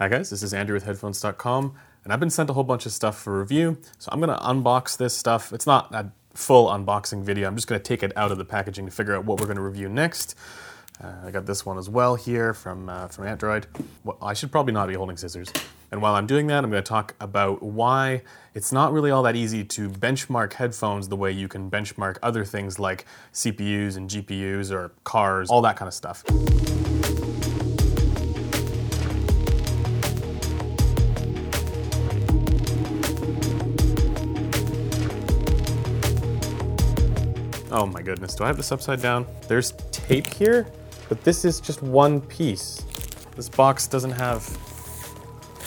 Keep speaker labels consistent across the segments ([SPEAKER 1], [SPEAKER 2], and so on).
[SPEAKER 1] Hi guys, this is Andrew with headphones.com, and I've been sent a whole bunch of stuff for review, so I'm gonna unbox this stuff. It's not a full unboxing video, I'm just gonna take it out of the packaging to figure out what we're gonna review next. Uh, I got this one as well here from, uh, from Android. Well, I should probably not be holding scissors. And while I'm doing that, I'm gonna talk about why it's not really all that easy to benchmark headphones the way you can benchmark other things like CPUs and GPUs or cars, all that kind of stuff. Oh my goodness, do I have this upside down? There's tape here, but this is just one piece. This box doesn't have,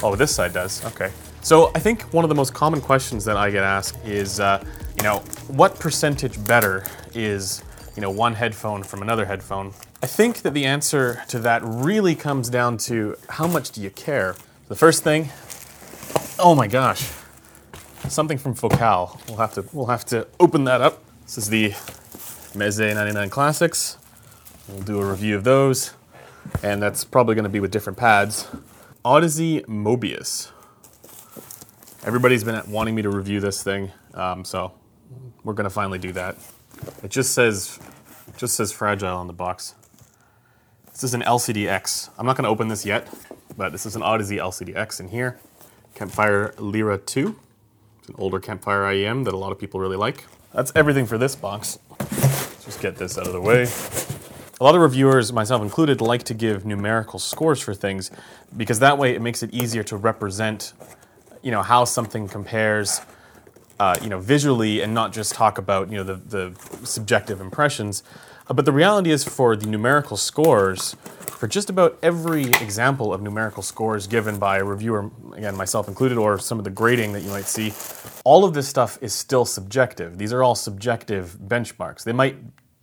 [SPEAKER 1] oh, this side does, okay. So I think one of the most common questions that I get asked is, uh, you know, what percentage better is, you know, one headphone from another headphone? I think that the answer to that really comes down to how much do you care? The first thing, oh my gosh, something from Focal. We'll have to, we'll have to open that up. This is the Meze 99 Classics. We'll do a review of those, and that's probably going to be with different pads. Audeze Mobius. Everybody's been wanting me to review this thing, um, so we're going to finally do that. It just says, just says fragile on the box. This is an LCD-X. I'm not going to open this yet, but this is an Audeze LCD-X in here. Campfire Lyra 2. It's an older Campfire IEM that a lot of people really like. That's everything for this box. Let's just get this out of the way. A lot of reviewers, myself included, like to give numerical scores for things because that way it makes it easier to represent, you know, how something compares, uh, you know, visually and not just talk about, you know, the, the subjective impressions. Uh, but the reality is for the numerical scores, for just about every example of numerical scores given by a reviewer, again, myself included, or some of the grading that you might see, all of this stuff is still subjective. These are all subjective benchmarks. They might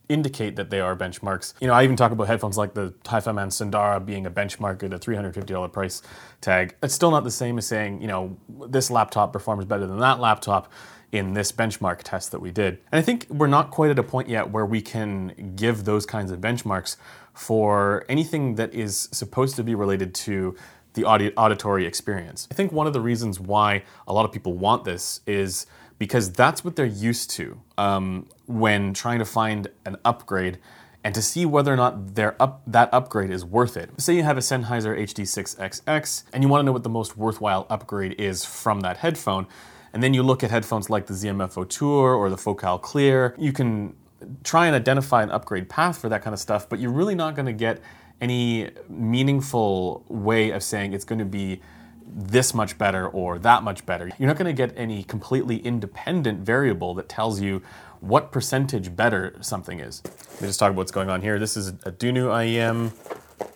[SPEAKER 1] indicate that they are benchmarks. You know, I even talk about headphones like the Hi-Fi-Man Sundara being a benchmark at a $350 price tag. It's still not the same as saying, you know, this laptop performs better than that laptop in this benchmark test that we did. And I think we're not quite at a point yet where we can give those kinds of benchmarks for anything that is supposed to be related to the auditory experience. I think one of the reasons why a lot of people want this is because that's what they're used to um, when trying to find an upgrade and to see whether or not their up, that upgrade is worth it. Say you have a Sennheiser HD6XX and you want to know what the most worthwhile upgrade is from that headphone, and then you look at headphones like the ZMF Auteur or the Focal Clear, you can try and identify an upgrade path for that kind of stuff, but you're really not going to get any meaningful way of saying it's going to be this much better or that much better. You're not going to get any completely independent variable that tells you what percentage better something is. Let me just talk about what's going on here. This is a Dunu IEM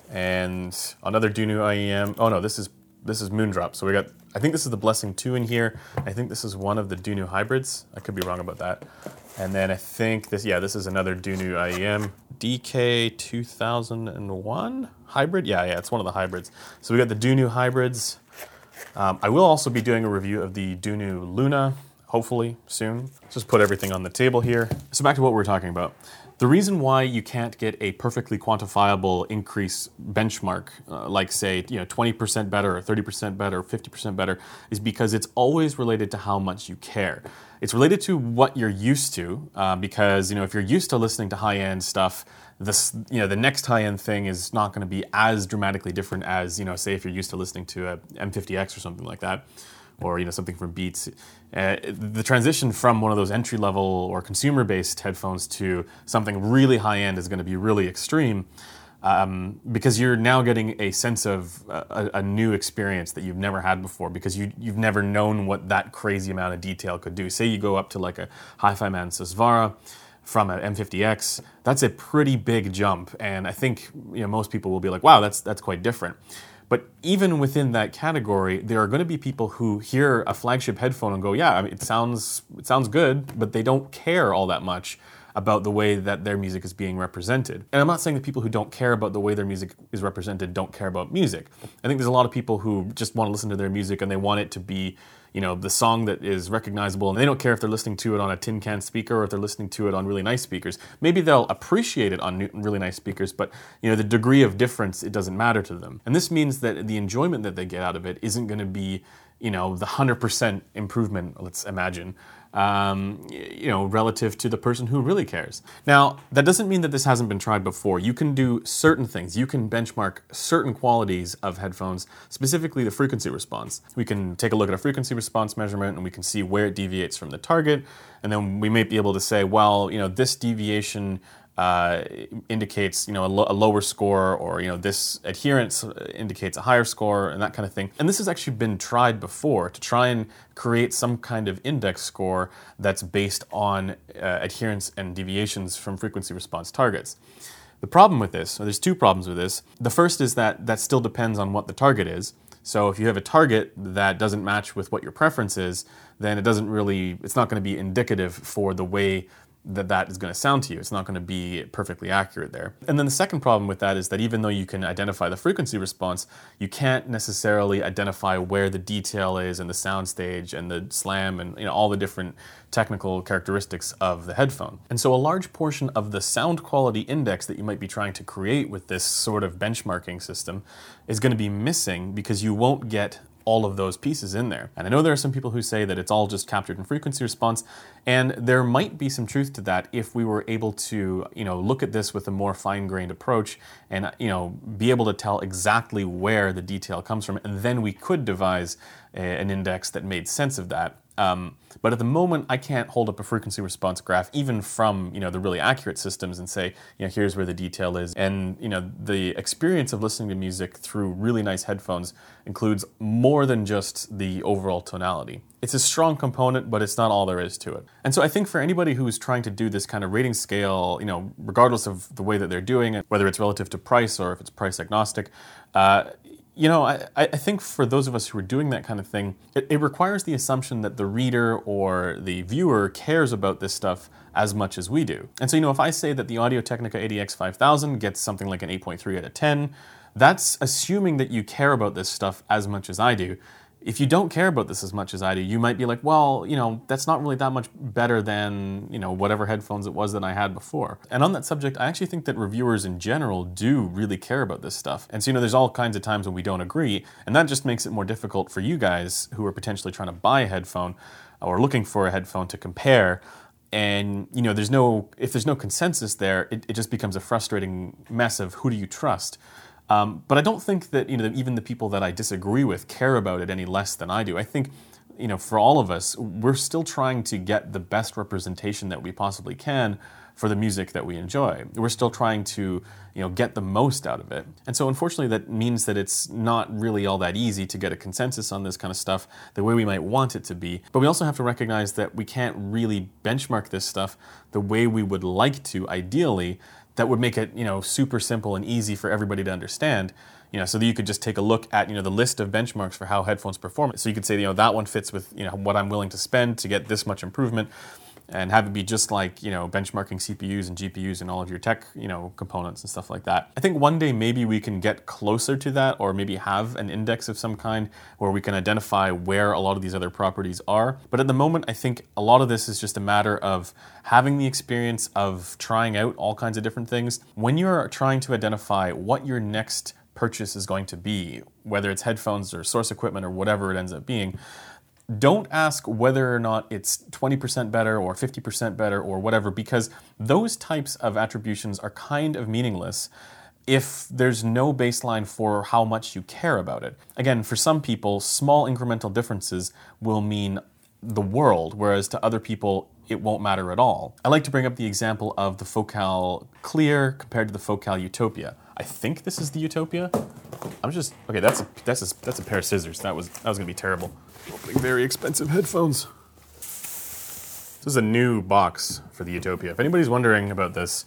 [SPEAKER 1] and another Dunu IEM. Oh no, this is this is Moondrop. So we got I think this is the Blessing 2 in here. I think this is one of the Dunu hybrids. I could be wrong about that. And then I think this, yeah, this is another Dunu IEM. DK 2001 hybrid? Yeah, yeah, it's one of the hybrids. So we got the Dunu hybrids. Um, I will also be doing a review of the Dunu Luna, hopefully soon. Let's just put everything on the table here. So back to what we are talking about. The reason why you can't get a perfectly quantifiable increase benchmark, uh, like say, you know, 20% better or 30% better or 50% better, is because it's always related to how much you care. It's related to what you're used to, uh, because you know if you're used to listening to high-end stuff, this you know the next high-end thing is not going to be as dramatically different as you know say if you're used to listening to a M50X or something like that or you know something from Beats. Uh, the transition from one of those entry level or consumer based headphones to something really high end is going to be really extreme. Um, because you're now getting a sense of a, a, new experience that you've never had before because you, you've never known what that crazy amount of detail could do. Say you go up to like a Hi-Fi-Man Susvara from an M50X, that's a pretty big jump, and I think you know most people will be like, "Wow, that's that's quite different." But even within that category, there are going to be people who hear a flagship headphone and go, "Yeah, I mean, it sounds it sounds good," but they don't care all that much about the way that their music is being represented. And I'm not saying that people who don't care about the way their music is represented don't care about music. I think there's a lot of people who just want to listen to their music and they want it to be you know, the song that is recognizable, and they don't care if they're listening to it on a tin can speaker or if they're listening to it on really nice speakers. Maybe they'll appreciate it on really nice speakers, but you know, the degree of difference it doesn't matter to them. And this means that the enjoyment that they get out of it isn't going to be, you know, the hundred percent improvement. Let's imagine um, you know, relative to the person who really cares. Now, that doesn't mean that this hasn't been tried before. You can do certain things. You can benchmark certain qualities of headphones, specifically the frequency response. We can take a look at a frequency response measurement and we can see where it deviates from the target. And then we may be able to say, well, you know, this deviation uh, indicates you know a, lo- a, lower score or you know this adherence indicates a higher score and that kind of thing. And this has actually been tried before to try and create some kind of index score that's based on uh, adherence and deviations from frequency response targets. The problem with this or there's two problems with this. The first is that that still depends on what the target is. So if you have a target that doesn't match with what your preference is, then it doesn't really, it's not going to be indicative for the way that that is going to sound to you. It's not going to be perfectly accurate there. And then the second problem with that is that even though you can identify the frequency response, you can't necessarily identify where the detail is and the sound stage and the slam and you know all the different technical characteristics of the headphone. And so a large portion of the sound quality index that you might be trying to create with this sort of benchmarking system is going to be missing because you won't get all of those pieces in there. And I know there are some people who say that it's all just captured in frequency response, and there might be some truth to that if we were able to, you know, look at this with a more fine-grained approach and, you know, be able to tell exactly where the detail comes from, and then we could devise a, an index that made sense of that. Um, but at the moment, I can't hold up a frequency response graph, even from you know the really accurate systems, and say, you know, here's where the detail is. And you know, the experience of listening to music through really nice headphones includes more than just the overall tonality. It's a strong component, but it's not all there is to it. And so I think for anybody who's trying to do this kind of rating scale, you know, regardless of the way that they're doing it, whether it's relative to price or if it's price agnostic, uh, you know, I, I think for those of us who are doing that kind of thing, it, it, requires the assumption that the reader or the viewer cares about this stuff as much as we do. And so, you know, if I say that the Audio Technica ADX 5000 gets something like an 8.3 out of 10, that's assuming that you care about this stuff as much as I do if you don't care about this as much as I do, you might be like, well, you know, that's not really that much better than, you know, whatever headphones it was that I had before. And on that subject, I actually think that reviewers in general do really care about this stuff. And so, you know, there's all kinds of times when we don't agree, and that just makes it more difficult for you guys who are potentially trying to buy a headphone or looking for a headphone to compare and you know there's no if there's no consensus there it, it just becomes a frustrating mess of who do you trust um, but I don't think that you know even the people that I disagree with care about it any less than I do. I think you know for all of us, we're still trying to get the best representation that we possibly can for the music that we enjoy. We're still trying to you know get the most out of it. And so unfortunately that means that it's not really all that easy to get a consensus on this kind of stuff the way we might want it to be. But we also have to recognize that we can't really benchmark this stuff the way we would like to ideally that would make it you know super simple and easy for everybody to understand you know so that you could just take a look at you know the list of benchmarks for how headphones perform. So you could say you know that one fits with you know what i'm willing to spend to get this much improvement and have it be just like you know benchmarking CPUs and GPUs and all of your tech you know components and stuff like that. I think one day maybe we can get closer to that, or maybe have an index of some kind where we can identify where a lot of these other properties are. But at the moment, I think a lot of this is just a matter of having the experience of trying out all kinds of different things. When you're trying to identify what your next purchase is going to be, whether it's headphones or source equipment or whatever it ends up being don't ask whether or not it's 20% better or 50% better or whatever, because those types of attributions are kind of meaningless if there's no baseline for how much you care about it. Again, for some people, small incremental differences will mean the world, whereas to other people, it won't matter at all. I like to bring up the example of the Focal Clear compared to the Focal Utopia. I think this is the Utopia. I'm just okay. That's a that's a that's a pair of scissors. That was that was gonna be terrible. Opening very expensive headphones. This is a new box for the Utopia. If anybody's wondering about this,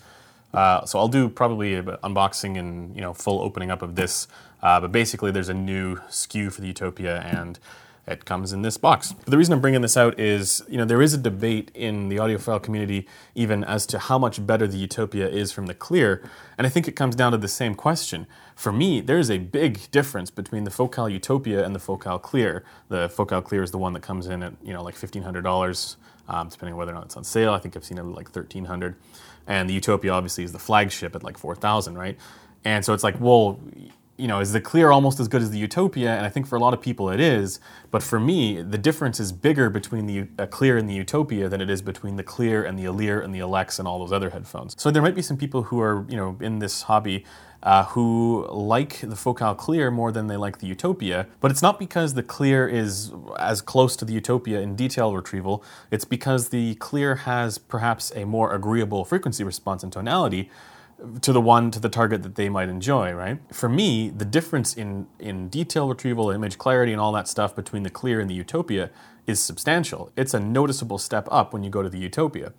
[SPEAKER 1] uh, so I'll do probably an unboxing and you know full opening up of this. Uh, but basically, there's a new SKU for the Utopia, and it comes in this box. But the reason I'm bringing this out is, you know, there is a debate in the audiophile community even as to how much better the Utopia is from the Clear, and I think it comes down to the same question. For me, there is a big difference between the Focal Utopia and the Focal Clear. The Focal Clear is the one that comes in at, you know, like $1,500, um, depending on whether or not it's on sale. I think I've seen it at like 1300 and the Utopia obviously is the flagship at like 4,000, right? And so it's like, well, you know, is the Clear almost as good as the Utopia? And I think for a lot of people it is. But for me, the difference is bigger between the uh, Clear and the Utopia than it is between the Clear and the Elear and the Elex and all those other headphones. So there might be some people who are, you know, in this hobby uh, who like the Focal Clear more than they like the Utopia. But it's not because the Clear is as close to the Utopia in detail retrieval. It's because the Clear has perhaps a more agreeable frequency response and tonality to the one to the target that they might enjoy, right? For me, the difference in in detail retrieval, image clarity, and all that stuff between the Clear and the Utopia is substantial. It's a noticeable step up when you go to the Utopia.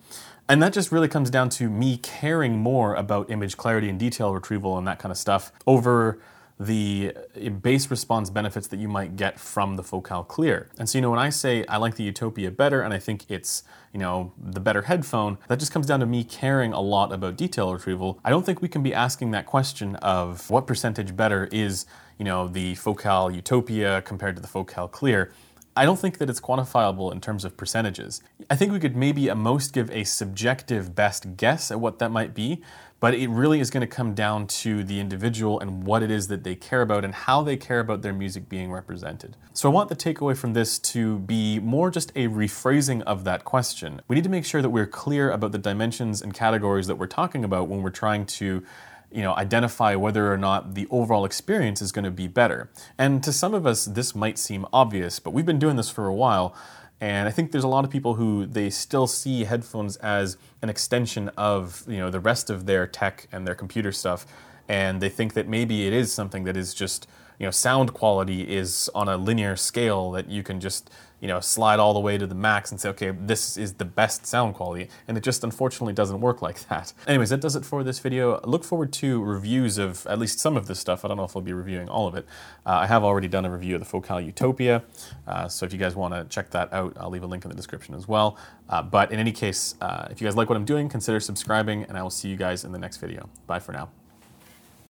[SPEAKER 1] And that just really comes down to me caring more about image clarity and detail retrieval and that kind of stuff over the uh, bass response benefits that you might get from the Focal Clear. And so, you know, when I say I like the Utopia better and I think it's, you know, the better headphone, that just comes down to me caring a lot about detail retrieval. I don't think we can be asking that question of what percentage better is, you know, the Focal Utopia compared to the Focal Clear. I don't think that it's quantifiable in terms of percentages. I think we could maybe at most give a subjective best guess at what that might be, but it really is going to come down to the individual and what it is that they care about and how they care about their music being represented. So I want the takeaway from this to be more just a rephrasing of that question. We need to make sure that we're clear about the dimensions and categories that we're talking about when we're trying to you know, identify whether or not the overall experience is going to be better. And to some of us, this might seem obvious, but we've been doing this for a while. And I think there's a lot of people who they still see headphones as an extension of you know the rest of their tech and their computer stuff, and they think that maybe it is something that is just you know sound quality is on a linear scale that you can just you know, slide all the way to the max and say, okay, this is the best sound quality. And it just unfortunately doesn't work like that. Anyways, that does it for this video. Look forward to reviews of at least some of this stuff. I don't know if I'll be reviewing all of it. Uh, I have already done a review of the Focal Utopia. Uh, so if you guys want to check that out, I'll leave a link in the description as well. Uh, but in any case, uh, if you guys like what I'm doing, consider subscribing and I will see you guys in the next video. Bye for now.